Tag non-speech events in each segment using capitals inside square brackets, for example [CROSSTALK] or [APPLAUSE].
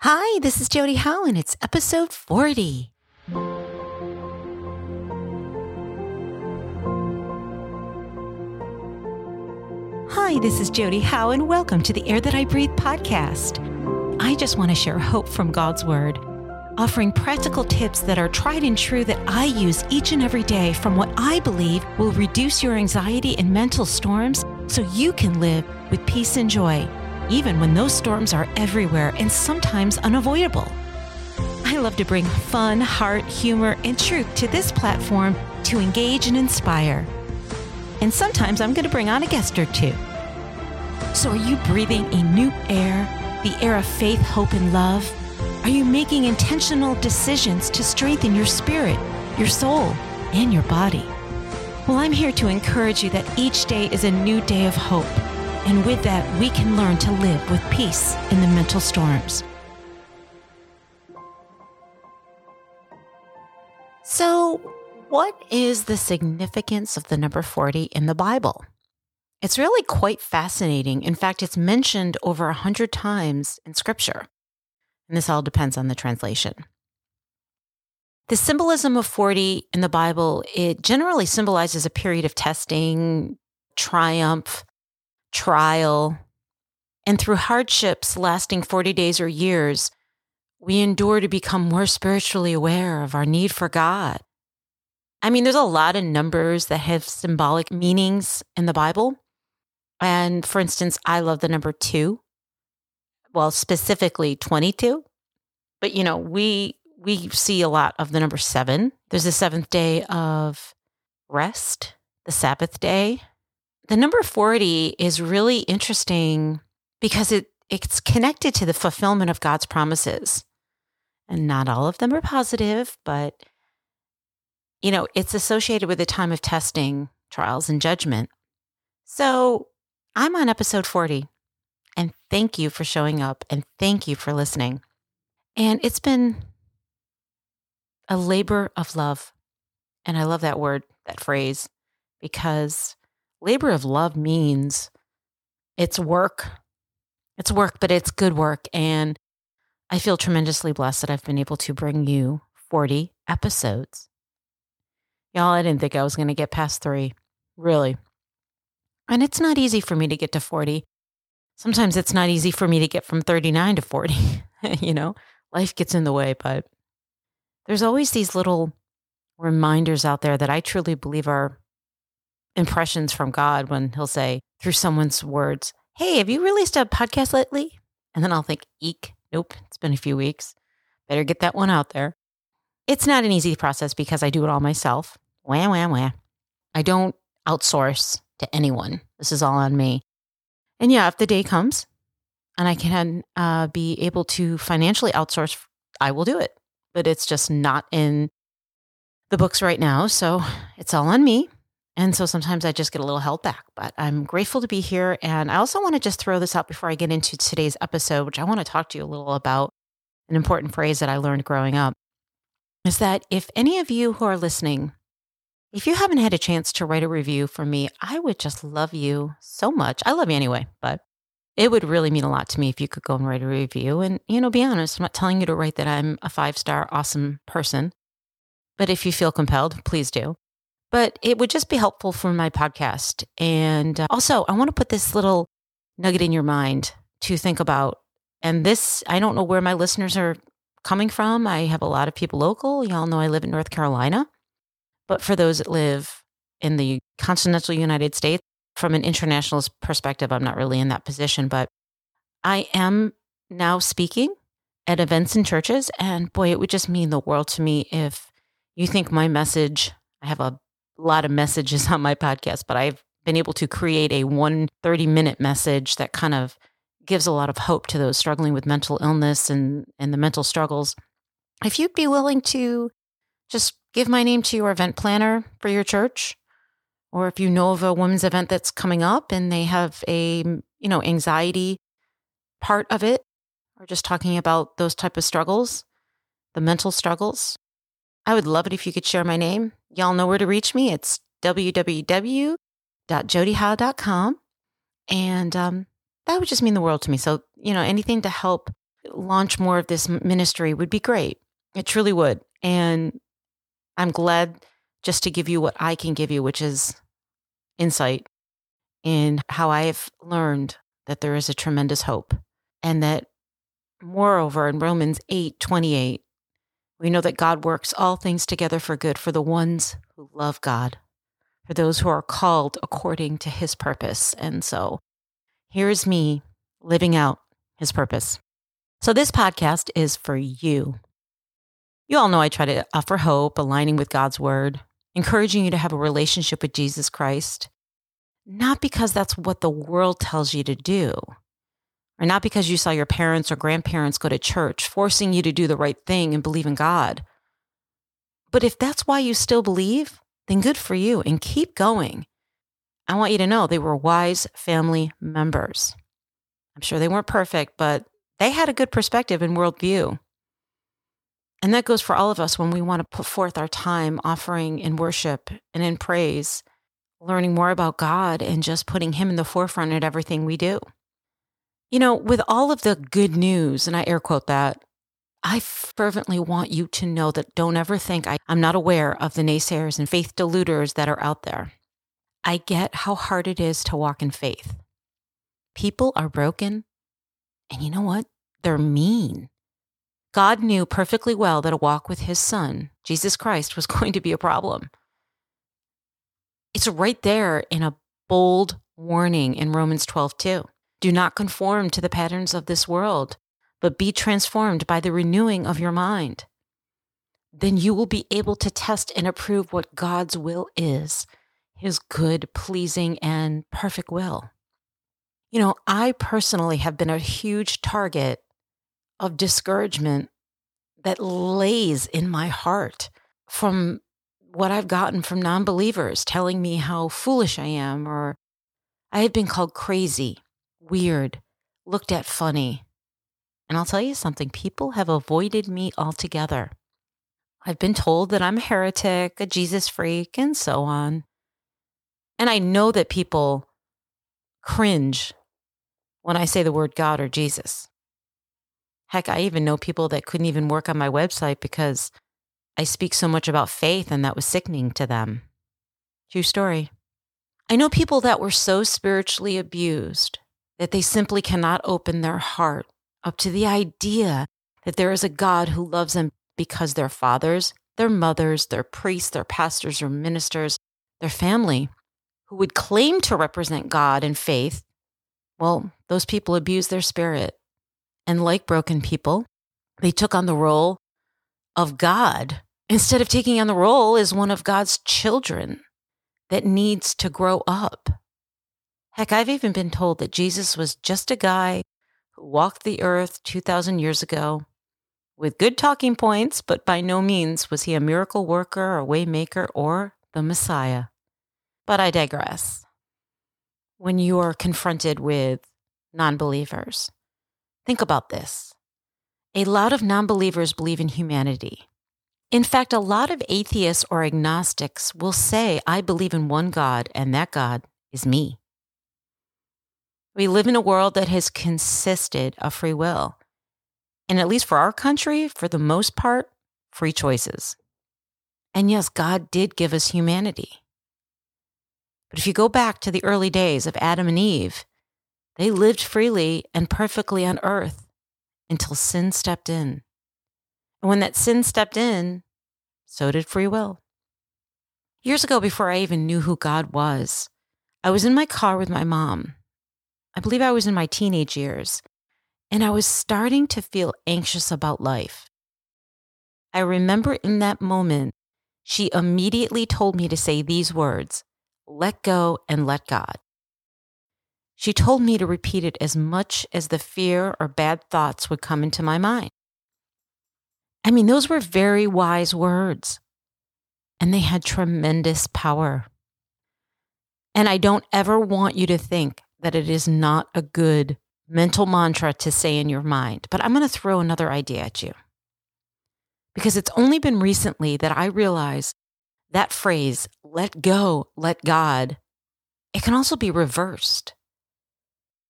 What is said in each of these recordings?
Hi, this is Jodi Howe, and it's episode 40. Hi, this is Jodi Howe, and welcome to the Air That I Breathe podcast. I just want to share hope from God's Word, offering practical tips that are tried and true that I use each and every day from what I believe will reduce your anxiety and mental storms so you can live with peace and joy, even when those storms are everywhere and sometimes unavoidable. I love to bring fun, heart, humor, and truth to this platform to engage and inspire. And sometimes I'm going to bring on a guest or two. So, are you breathing a new air, the air of faith, hope, and love? Are you making intentional decisions to strengthen your spirit, your soul, and your body? Well, I'm here to encourage you that each day is a new day of hope. And with that, we can learn to live with peace in the mental storms. So, what is the significance of the number 40 in the Bible? It's really quite fascinating. In fact, it's mentioned over a hundred times in Scripture. And this all depends on the translation. The symbolism of 40 in the Bible, it generally symbolizes a period of testing, triumph, trial, and through hardships lasting 40 days or years, we endure to become more spiritually aware of our need for God. I mean, there's a lot of numbers that have symbolic meanings in the Bible. And for instance, I love the number two. Well, specifically 22. But you know, we we see a lot of the number 7. There's the seventh day of rest, the Sabbath day. The number 40 is really interesting because it it's connected to the fulfillment of God's promises. And not all of them are positive, but you know, it's associated with a time of testing, trials, and judgment. So I'm on episode 40. And thank you for showing up and thank you for listening. And it's been a labor of love. And I love that word, that phrase, because labor of love means it's work. It's work, but it's good work. And I feel tremendously blessed that I've been able to bring you 40 episodes. Y'all, I didn't think I was going to get past three, really. And it's not easy for me to get to 40. Sometimes it's not easy for me to get from 39 to 40. [LAUGHS] you know, life gets in the way, but there's always these little reminders out there that I truly believe are impressions from God when He'll say through someone's words, Hey, have you released a podcast lately? And then I'll think, Eek, nope, it's been a few weeks. Better get that one out there. It's not an easy process because I do it all myself. Wah, wah, wah. I don't outsource to anyone. This is all on me. And yeah, if the day comes and I can uh, be able to financially outsource, I will do it. But it's just not in the books right now. So it's all on me. And so sometimes I just get a little held back, but I'm grateful to be here. And I also want to just throw this out before I get into today's episode, which I want to talk to you a little about an important phrase that I learned growing up is that if any of you who are listening, if you haven't had a chance to write a review for me, I would just love you so much. I love you anyway, but it would really mean a lot to me if you could go and write a review. And, you know, be honest, I'm not telling you to write that I'm a five star awesome person, but if you feel compelled, please do but it would just be helpful for my podcast. And uh, also, I want to put this little nugget in your mind to think about. And this, I don't know where my listeners are coming from. I have a lot of people local. Y'all know I live in North Carolina. But for those that live in the continental United States, from an internationalist perspective, I'm not really in that position, but I am now speaking at events and churches. And boy, it would just mean the world to me if you think my message, I have a lot of messages on my podcast, but I've been able to create a one 30 minute message that kind of gives a lot of hope to those struggling with mental illness and, and the mental struggles. If you'd be willing to just give my name to your event planner for your church, or if you know of a women's event that's coming up and they have a, you know, anxiety part of it, or just talking about those type of struggles, the mental struggles, I would love it if you could share my name. Y'all know where to reach me. It's www.jodyhowe.com. And um, that would just mean the world to me. So, you know, anything to help launch more of this ministry would be great. It truly would. And I'm glad just to give you what I can give you, which is insight in how I have learned that there is a tremendous hope and that moreover in Romans 8 28, we know that God works all things together for good for the ones who love God, for those who are called according to his purpose. And so here's me living out his purpose. So this podcast is for you. You all know I try to offer hope, aligning with God's word, encouraging you to have a relationship with Jesus Christ, not because that's what the world tells you to do, or not because you saw your parents or grandparents go to church, forcing you to do the right thing and believe in God. But if that's why you still believe, then good for you and keep going. I want you to know they were wise family members. I'm sure they weren't perfect, but they had a good perspective and worldview. And that goes for all of us when we want to put forth our time offering in worship and in praise, learning more about God and just putting Him in the forefront at everything we do. You know, with all of the good news, and I air quote that, I fervently want you to know that don't ever think I, am not aware of the naysayers and faith deluders that are out there. I get how hard it is to walk in faith. People are broken, and you know what? They're mean. God knew perfectly well that a walk with his son, Jesus Christ, was [LAUGHS] going to be a problem. It's right there in a bold warning in Romans 12, 2. Do not conform to the patterns of this world, but be transformed by the renewing of your mind. Then you will be able to test and approve what God's will is, his good, pleasing, and perfect will. You know, I personally have been a huge target of discouragement that lays in my heart from what I've gotten from non believers telling me how foolish I am, or I have been called crazy, weird, looked at funny. And I'll tell you something people have avoided me altogether. I've been told that I'm a heretic, a Jesus freak, and so on. And I know that people cringe when I say the word God or Jesus. Heck, I even know people that couldn't even work on my website because I speak so much about faith and that was sickening to them. True story. I know people that were so spiritually abused that they simply cannot open their heart up to the idea that there is a God who loves them because their fathers, their mothers, their priests, their pastors or ministers, their family, who would claim to represent God and faith, well, those people abuse their spirit and like broken people, they took on the role of God instead of taking on the role as one of God's children that needs to grow up. Heck, I've even been told that Jesus was just a guy who walked the earth 2,000 years ago with good talking points, but by no means was he a miracle worker or waymaker or the Messiah. But I digress. When you are confronted with non believers, Think about this. A lot of non believers believe in humanity. In fact, a lot of atheists or agnostics will say, I believe in one God, and that God is me. We live in a world that has consisted of free will. And at least for our country, for the most part, free choices. And yes, God did give us humanity. But if you go back to the early days of Adam and Eve, they lived freely and perfectly on earth until sin stepped in. And when that sin stepped in, so did free will. Years ago, before I even knew who God was, I was in my car with my mom. I believe I was in my teenage years, and I was starting to feel anxious about life. I remember in that moment, she immediately told me to say these words let go and let God. She told me to repeat it as much as the fear or bad thoughts would come into my mind. I mean, those were very wise words, and they had tremendous power. And I don't ever want you to think that it is not a good mental mantra to say in your mind, but I'm going to throw another idea at you. Because it's only been recently that I realize that phrase, let go, let God, it can also be reversed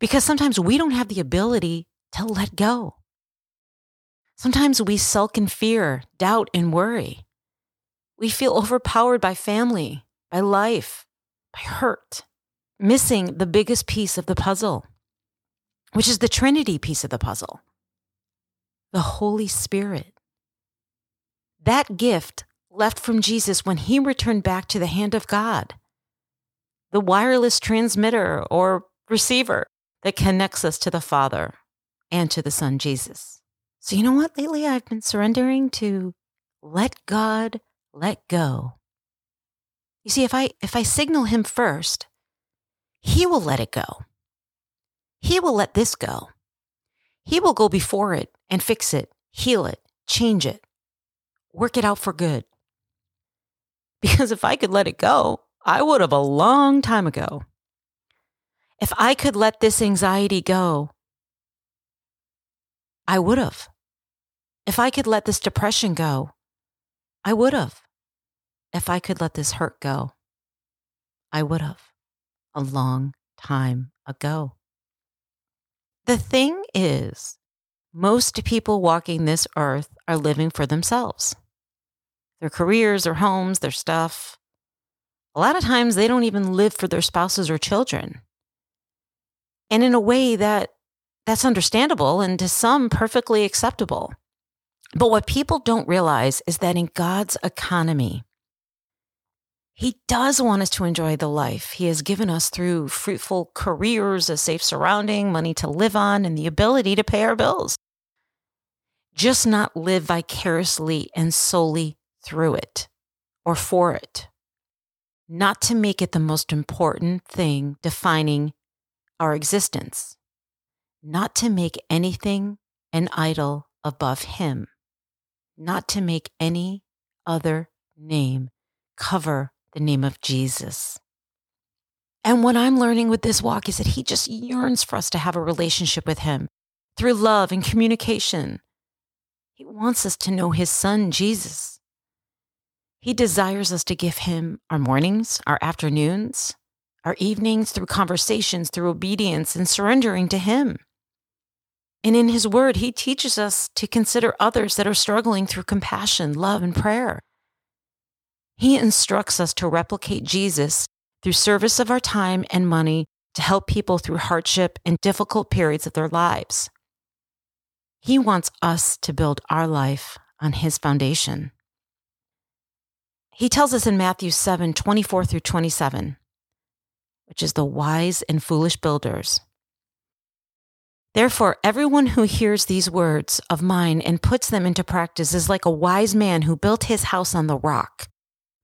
because sometimes we don't have the ability to let go. Sometimes we sulk in fear, doubt, and worry. We feel overpowered by family, by life, by hurt, missing the biggest piece of the puzzle, which is the Trinity piece of the puzzle the Holy Spirit. That gift left from Jesus when he returned back to the hand of God, the wireless transmitter or receiver that connects us to the Father and to the Son, Jesus. So, you know what? Lately, I've been surrendering to let God let go. You see, if I, if I signal him first, he will let it go. He will let this go. He will go before it and fix it, heal it, change it, work it out for good. Because if I could let it go, I would have a long time ago. If I could let this anxiety go, I would have. If I could let this depression go, I would have. If I could let this hurt go, I would have a long time ago. The thing is, most people walking this earth are living for themselves their careers, their homes, their stuff. A lot of times they don't even live for their spouses or children. And in a way that that's understandable and to some perfectly acceptable. But what people don't realize is that in God's economy, he does want us to enjoy the life He has given us through fruitful careers, a safe surrounding, money to live on, and the ability to pay our bills. Just not live vicariously and solely through it or for it. Not to make it the most important thing defining our existence. Not to make anything an idol above Him. Not to make any other name cover the name of Jesus. And what I'm learning with this walk is that he just yearns for us to have a relationship with him through love and communication. He wants us to know his son, Jesus. He desires us to give him our mornings, our afternoons, our evenings through conversations, through obedience and surrendering to him. And in his word, he teaches us to consider others that are struggling through compassion, love, and prayer. He instructs us to replicate Jesus through service of our time and money to help people through hardship and difficult periods of their lives. He wants us to build our life on His foundation. He tells us in Matthew 7 24 through 27, which is the wise and foolish builders. Therefore, everyone who hears these words of mine and puts them into practice is like a wise man who built his house on the rock.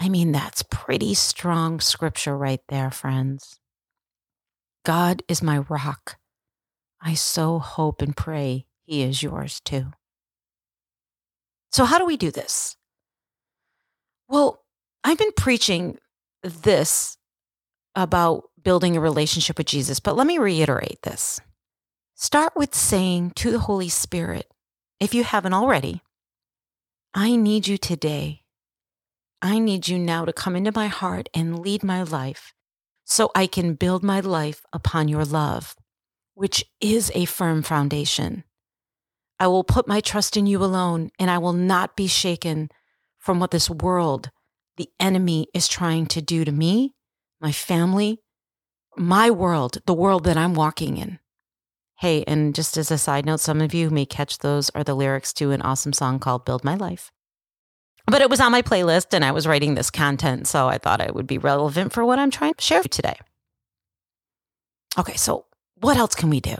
I mean, that's pretty strong scripture right there, friends. God is my rock. I so hope and pray He is yours too. So, how do we do this? Well, I've been preaching this about building a relationship with Jesus, but let me reiterate this. Start with saying to the Holy Spirit, if you haven't already, I need you today I need you now to come into my heart and lead my life so I can build my life upon your love, which is a firm foundation. I will put my trust in you alone, and I will not be shaken from what this world, the enemy, is trying to do to me, my family, my world, the world that I'm walking in. Hey, and just as a side note, some of you may catch those are the lyrics to an awesome song called Build My Life. But it was on my playlist and I was writing this content, so I thought it would be relevant for what I'm trying to share today. Okay, so what else can we do?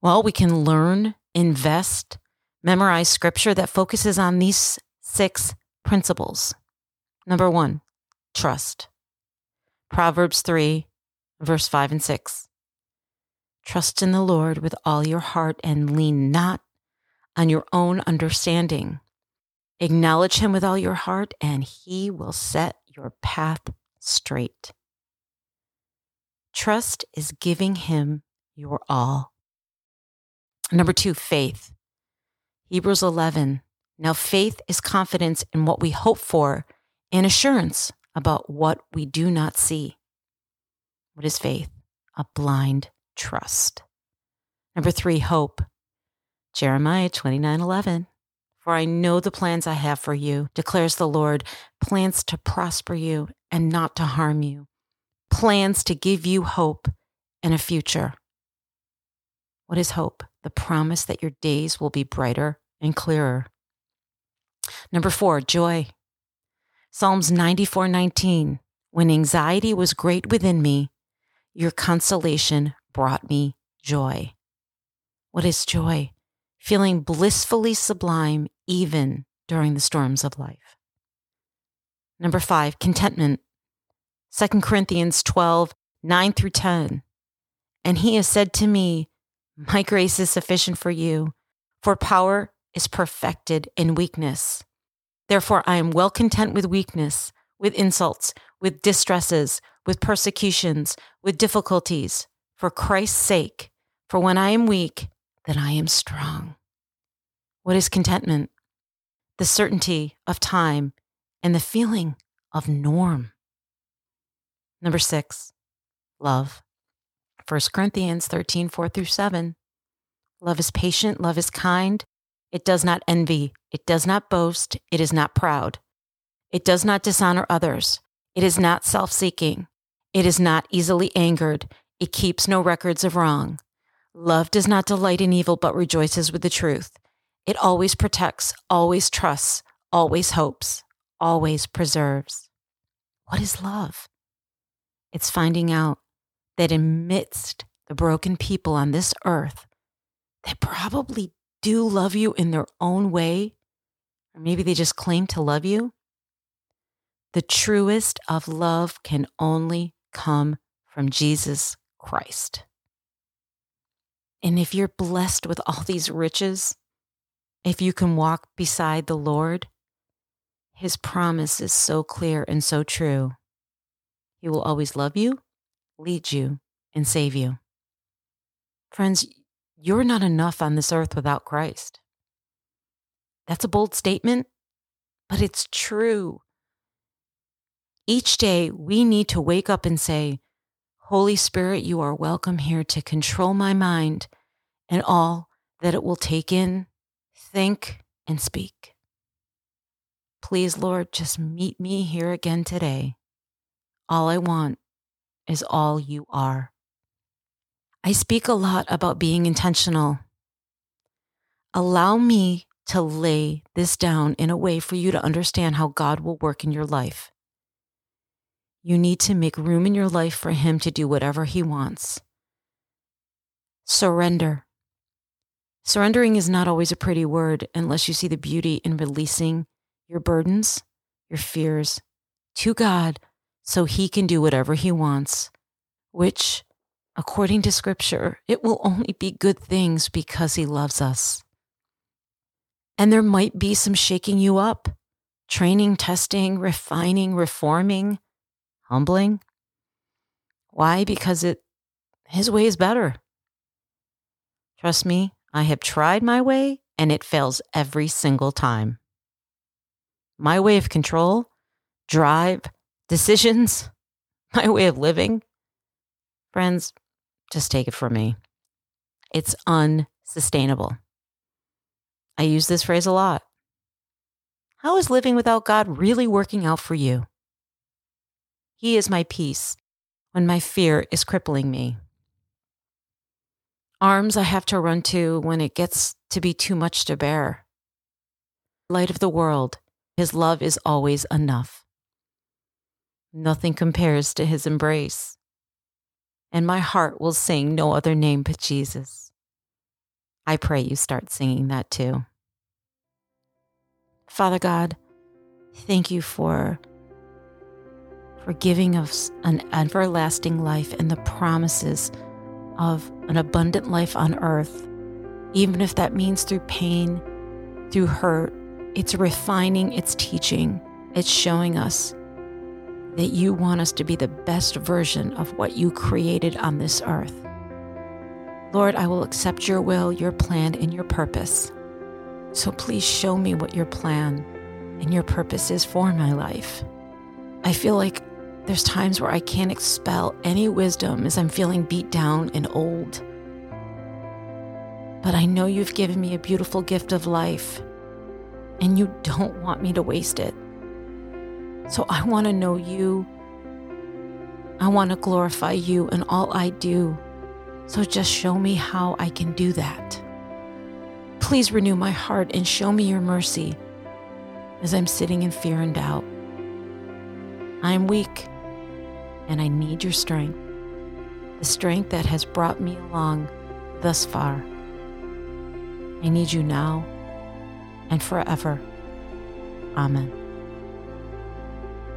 Well, we can learn, invest, memorize scripture that focuses on these six principles. Number one, trust. Proverbs 3, verse 5 and 6. Trust in the Lord with all your heart and lean not on your own understanding. Acknowledge him with all your heart, and he will set your path straight. Trust is giving him your all. Number two, faith. Hebrews 11. Now, faith is confidence in what we hope for and assurance about what we do not see. What is faith? A blind trust. Number three, hope. Jeremiah 29 11. For I know the plans I have for you, declares the Lord plans to prosper you and not to harm you, plans to give you hope and a future. What is hope? The promise that your days will be brighter and clearer. Number four, joy. Psalms 94 19. When anxiety was great within me, your consolation brought me joy. What is joy? Feeling blissfully sublime even during the storms of life. Number five, contentment. 2 Corinthians 12, 9 through 10. And he has said to me, My grace is sufficient for you, for power is perfected in weakness. Therefore, I am well content with weakness, with insults, with distresses, with persecutions, with difficulties, for Christ's sake. For when I am weak, then I am strong. What is contentment? The certainty of time, and the feeling of norm. Number six, love. 1 Corinthians 13, 4 through 7. Love is patient, love is kind. It does not envy, it does not boast, it is not proud. It does not dishonor others. It is not self seeking. It is not easily angered. It keeps no records of wrong. Love does not delight in evil, but rejoices with the truth. It always protects, always trusts, always hopes, always preserves. What is love? It's finding out that amidst the broken people on this earth that probably do love you in their own way, or maybe they just claim to love you, the truest of love can only come from Jesus Christ. And if you're blessed with all these riches, if you can walk beside the Lord, his promise is so clear and so true. He will always love you, lead you, and save you. Friends, you're not enough on this earth without Christ. That's a bold statement, but it's true. Each day, we need to wake up and say, Holy Spirit, you are welcome here to control my mind and all that it will take in think, and speak. Please, Lord, just meet me here again today. All I want is all you are. I speak a lot about being intentional. Allow me to lay this down in a way for you to understand how God will work in your life. You need to make room in your life for Him to do whatever He wants. Surrender. Surrendering is not always a pretty word unless you see the beauty in releasing your burdens, your fears to God so He can do whatever He wants, which, according to Scripture, it will only be good things because He loves us. And there might be some shaking you up, training, testing, refining, reforming, humbling. Why? Because it his way is better. Trust me, I have tried my way and it fails every single time. My way of control, drive, decisions, [LAUGHS] my way of living, friends, just take it from me. It's unsustainable. I use this phrase a lot. How is living without God really working out for you? He is my peace when my fear is crippling me arms I have to run to when it gets to be too much to bear. Light of the world, his love is always enough. Nothing compares to his embrace. And my heart will sing no other name but Jesus. I pray you start singing that too. Father God, thank you for for giving us an everlasting life and the promises of an abundant life on earth even if that means through pain, through hurt. It's refining, it's teaching, it's showing us that you want us to be the best version of what you created on this earth. Lord, I will accept your will, your plan, and your purpose. So please show me what your plan and your purpose is for my life. I feel like there's times where I can't expel any wisdom as I'm feeling beat down and old. But I know you've given me a beautiful gift of life, and you don't want me to waste it. So I want to know you. I want to glorify you in all I do. So just show me how I can do that. Please renew my heart and show me your mercy as I'm sitting in fear and doubt. I am weak and I need your strength, the strength that has brought me along thus far. I need you now and forever. Amen.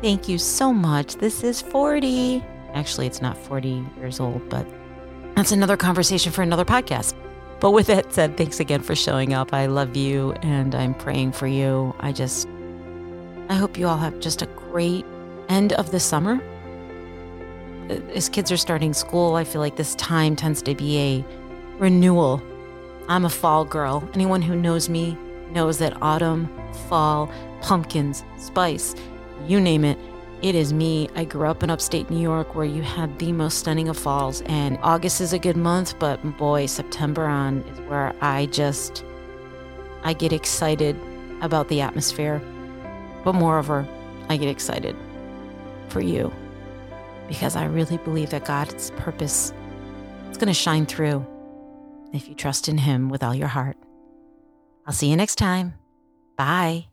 Thank you so much. This is 40. Actually, it's not 40 years old, but that's another conversation for another podcast. But with that said, thanks again for showing up. I love you and I'm praying for you. I just, I hope you all have just a great end of the summer. Uh, as kids are starting school, I feel like this time tends to be a renewal. I'm a fall girl. Anyone who knows me knows that autumn, fall, pumpkins, spice, you name it, it is me. I grew up in upstate New York where you have the most stunning of falls, and August is a good month, but boy, September on is where I just I get excited about the atmosphere. But moreover, I get excited for you because I really believe that God's purpose is going to shine through if you trust in him with all your heart. I'll see you next time. Bye.